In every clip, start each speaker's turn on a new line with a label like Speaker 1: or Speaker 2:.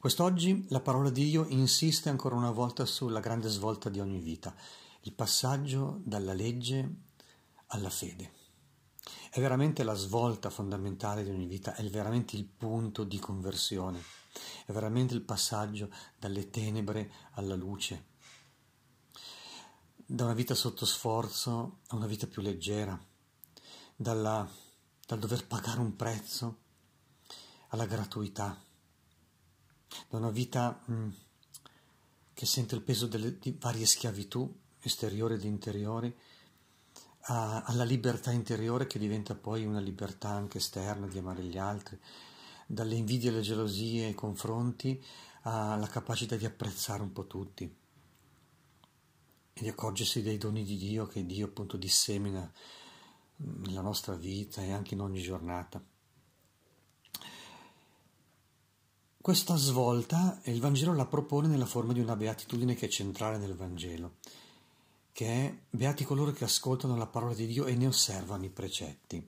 Speaker 1: Quest'oggi la parola di Dio insiste ancora una volta sulla grande svolta di ogni vita, il passaggio dalla legge alla fede. È veramente la svolta fondamentale di ogni vita, è veramente il punto di conversione, è veramente il passaggio dalle tenebre alla luce, da una vita sotto sforzo a una vita più leggera, dalla, dal dover pagare un prezzo alla gratuità, da una vita mh, mm, che sente il peso delle, di varie schiavitù esteriori ed interiori, a, alla libertà interiore che diventa poi una libertà anche esterna di amare gli altri, dalle invidie alle gelosie ai confronti alla capacità di apprezzare un po' tutti e di accorgersi dei doni di Dio che Dio appunto dissemina nella nostra vita e anche in ogni giornata. Questa svolta il Vangelo la propone nella forma di una beatitudine che è centrale nel Vangelo, che è beati coloro che ascoltano la parola di Dio e ne osservano i precetti.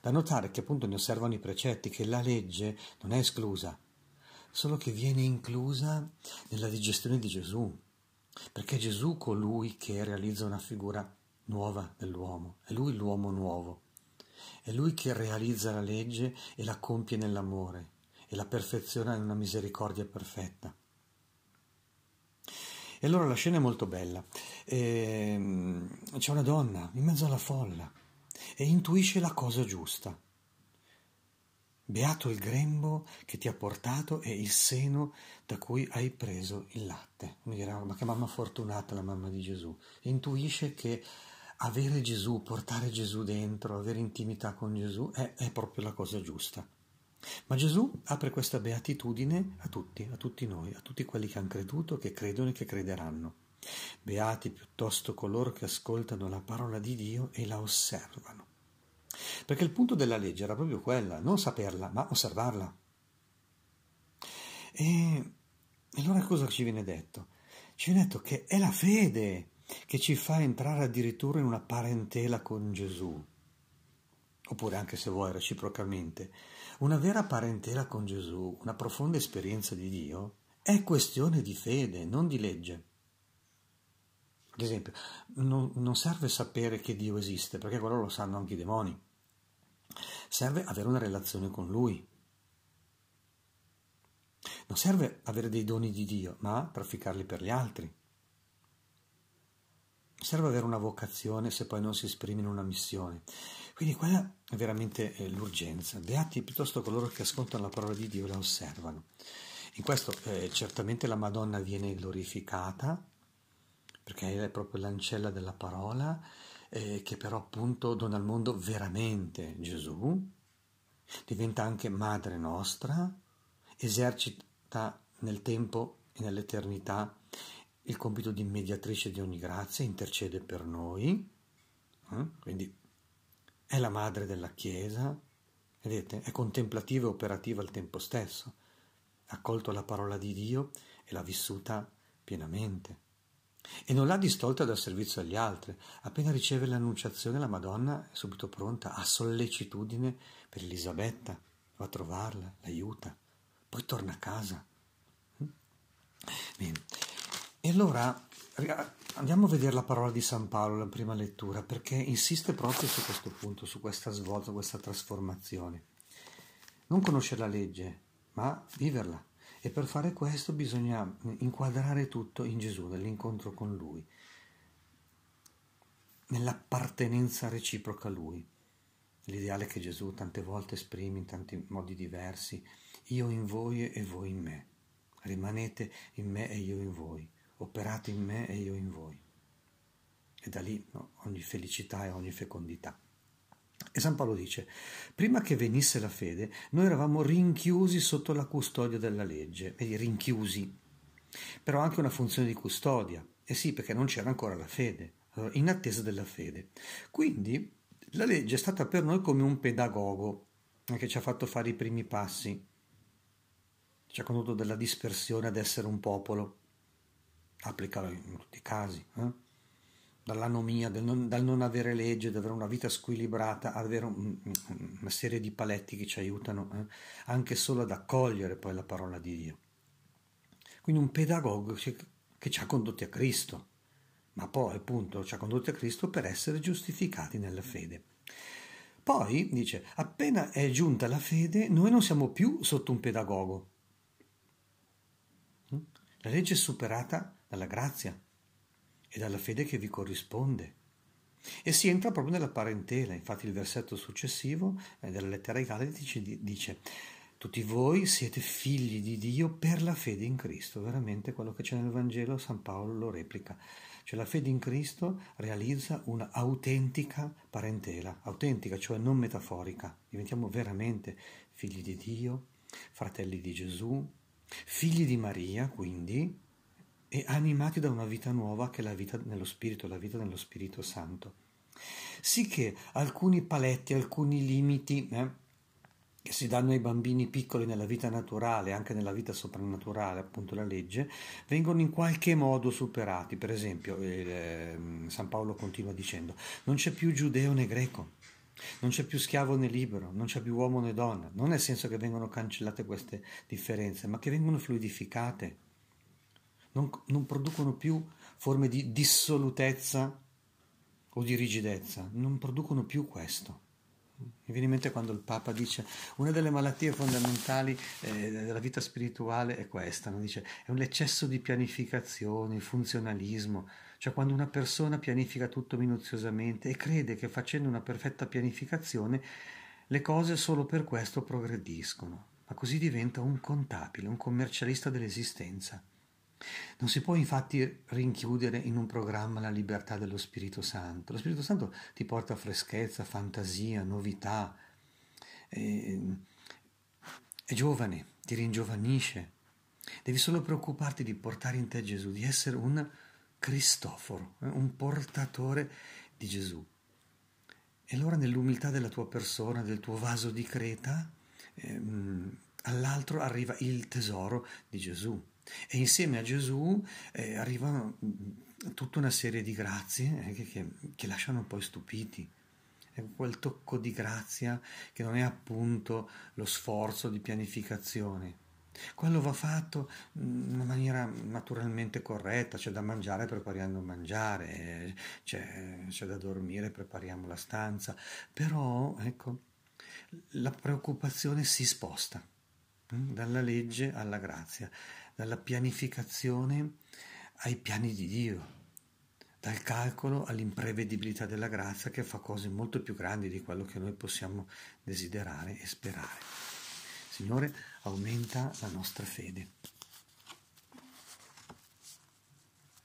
Speaker 1: Da notare che appunto ne osservano i precetti, che la legge non è esclusa, solo che viene inclusa nella digestione di Gesù, perché è Gesù colui che realizza una figura nuova dell'uomo, è lui l'uomo nuovo, è lui che realizza la legge e la compie nell'amore e la perfeziona in una misericordia perfetta. E allora la scena è molto bella. E, ehm, c'è una donna in mezzo alla folla e intuisce la cosa giusta. Beato il grembo che ti ha portato e il seno da cui hai preso il latte. Mi dirà, ma che mamma fortunata la mamma di Gesù. Intuisce che avere Gesù, portare Gesù dentro, avere intimità con Gesù è, è proprio la cosa giusta. Ma Gesù apre questa beatitudine a tutti, a tutti noi, a tutti quelli che hanno creduto, che credono e che crederanno. Beati piuttosto coloro che ascoltano la parola di Dio e la osservano. Perché il punto della legge era proprio quella, non saperla, ma osservarla. E allora cosa ci viene detto? Ci viene detto che è la fede che ci fa entrare addirittura in una parentela con Gesù, oppure anche se vuoi reciprocamente, una vera parentela con Gesù, una profonda esperienza di Dio, è questione di fede, non di legge. Ad esempio, non, non serve sapere che Dio esiste, perché quello lo sanno anche i demoni. Serve avere una relazione con Lui. Non serve avere dei doni di Dio, ma trafficarli per gli altri. Serve avere una vocazione se poi non si esprime in una missione. Quindi quella è veramente eh, l'urgenza. Beati piuttosto coloro che ascoltano la parola di Dio e la osservano. In questo eh, certamente la Madonna viene glorificata, perché è proprio l'ancella della parola, eh, che però appunto dona al mondo veramente Gesù, diventa anche madre nostra, esercita nel tempo e nell'eternità il compito di mediatrice di ogni grazia, intercede per noi, eh? quindi è la madre della Chiesa, vedete, è contemplativa e operativa al tempo stesso, ha accolto la parola di Dio e l'ha vissuta pienamente. E non l'ha distolta dal servizio agli altri. Appena riceve l'annunciazione, la Madonna è subito pronta, ha sollecitudine per Elisabetta, va a trovarla, l'aiuta, poi torna a casa. E allora andiamo a vedere la parola di San Paolo, la prima lettura, perché insiste proprio su questo punto, su questa svolta, questa trasformazione. Non conoscere la legge, ma viverla. E per fare questo bisogna inquadrare tutto in Gesù, nell'incontro con Lui, nell'appartenenza reciproca a Lui. L'ideale che Gesù tante volte esprime in tanti modi diversi, io in voi e voi in me. Rimanete in me e io in voi operate in me e io in voi. E da lì no, ogni felicità e ogni fecondità. E San Paolo dice, prima che venisse la fede, noi eravamo rinchiusi sotto la custodia della legge, vedi, rinchiusi, però anche una funzione di custodia, e eh sì, perché non c'era ancora la fede, allora, in attesa della fede. Quindi la legge è stata per noi come un pedagogo che ci ha fatto fare i primi passi, ci ha condotto dalla dispersione ad essere un popolo, applicare in tutti i casi, eh? dall'anomia, dal non, dal non, avere legge, ad avere una vita squilibrata, ad avere un, una serie di paletti che ci aiutano eh? anche solo ad accogliere poi la parola di Dio. quindi un pedagogo che, che ci ha condotti a Cristo, ma poi appunto ci ha condotti a Cristo per essere giustificati nella fede. Poi dice, appena è giunta la fede, noi non siamo più sotto un pedagogo. La legge è superata dalla grazia e dalla fede che vi corrisponde. E si entra proprio nella parentela, infatti il versetto successivo eh, della lettera ai Galati dice tutti voi siete figli di Dio per la fede in Cristo, veramente quello che c'è nel Vangelo San Paolo lo replica. Cioè la fede in Cristo realizza una autentica parentela, autentica, cioè non metaforica. Diventiamo veramente figli di Dio, fratelli di Gesù, figli di Maria, quindi, e animati da una vita nuova che è la vita nello Spirito, la vita nello Spirito Santo. Sì che alcuni paletti, alcuni limiti eh, che si danno ai bambini piccoli nella vita naturale, anche nella vita soprannaturale, appunto la legge, vengono in qualche modo superati. Per esempio, eh, San Paolo continua dicendo, non c'è più giudeo né greco, non c'è più schiavo né libero, non c'è più uomo né donna, non nel senso che vengono cancellate queste differenze, ma che vengono fluidificate, non, non producono più forme di dissolutezza o di rigidezza, non producono più questo. Mi viene in mente quando il Papa dice una delle malattie fondamentali eh, della vita spirituale è questa, no? dice, è un eccesso di pianificazione, funzionalismo, cioè quando una persona pianifica tutto minuziosamente e crede che facendo una perfetta pianificazione le cose solo per questo progrediscono, ma così diventa un contabile, un commercialista dell'esistenza. Non si può infatti rinchiudere in un programma la libertà dello Spirito Santo. Lo Spirito Santo ti porta freschezza, fantasia, novità, è, è giovane, ti ringiovanisce. Devi solo preoccuparti di portare in te Gesù, di essere un Cristoforo, eh, un portatore di Gesù. E allora nell'umiltà della tua persona, del tuo vaso di creta, ehm, all'altro arriva il tesoro di Gesù. E insieme a Gesù eh, arrivano mm, tutta una serie di grazie eh, che, che, lasciano poi stupiti. È quel tocco di grazia che non è appunto lo sforzo di pianificazione. Quello va fatto mm, in una maniera naturalmente corretta, c'è da mangiare, prepariamo mangiare, c'è, c'è da dormire, prepariamo la stanza, però ecco, la preoccupazione si sposta mm, dalla legge alla grazia dalla pianificazione ai piani di Dio, dal calcolo all'imprevedibilità della grazia che fa cose molto più grandi di quello che noi possiamo desiderare e sperare. Signore, aumenta la nostra fede.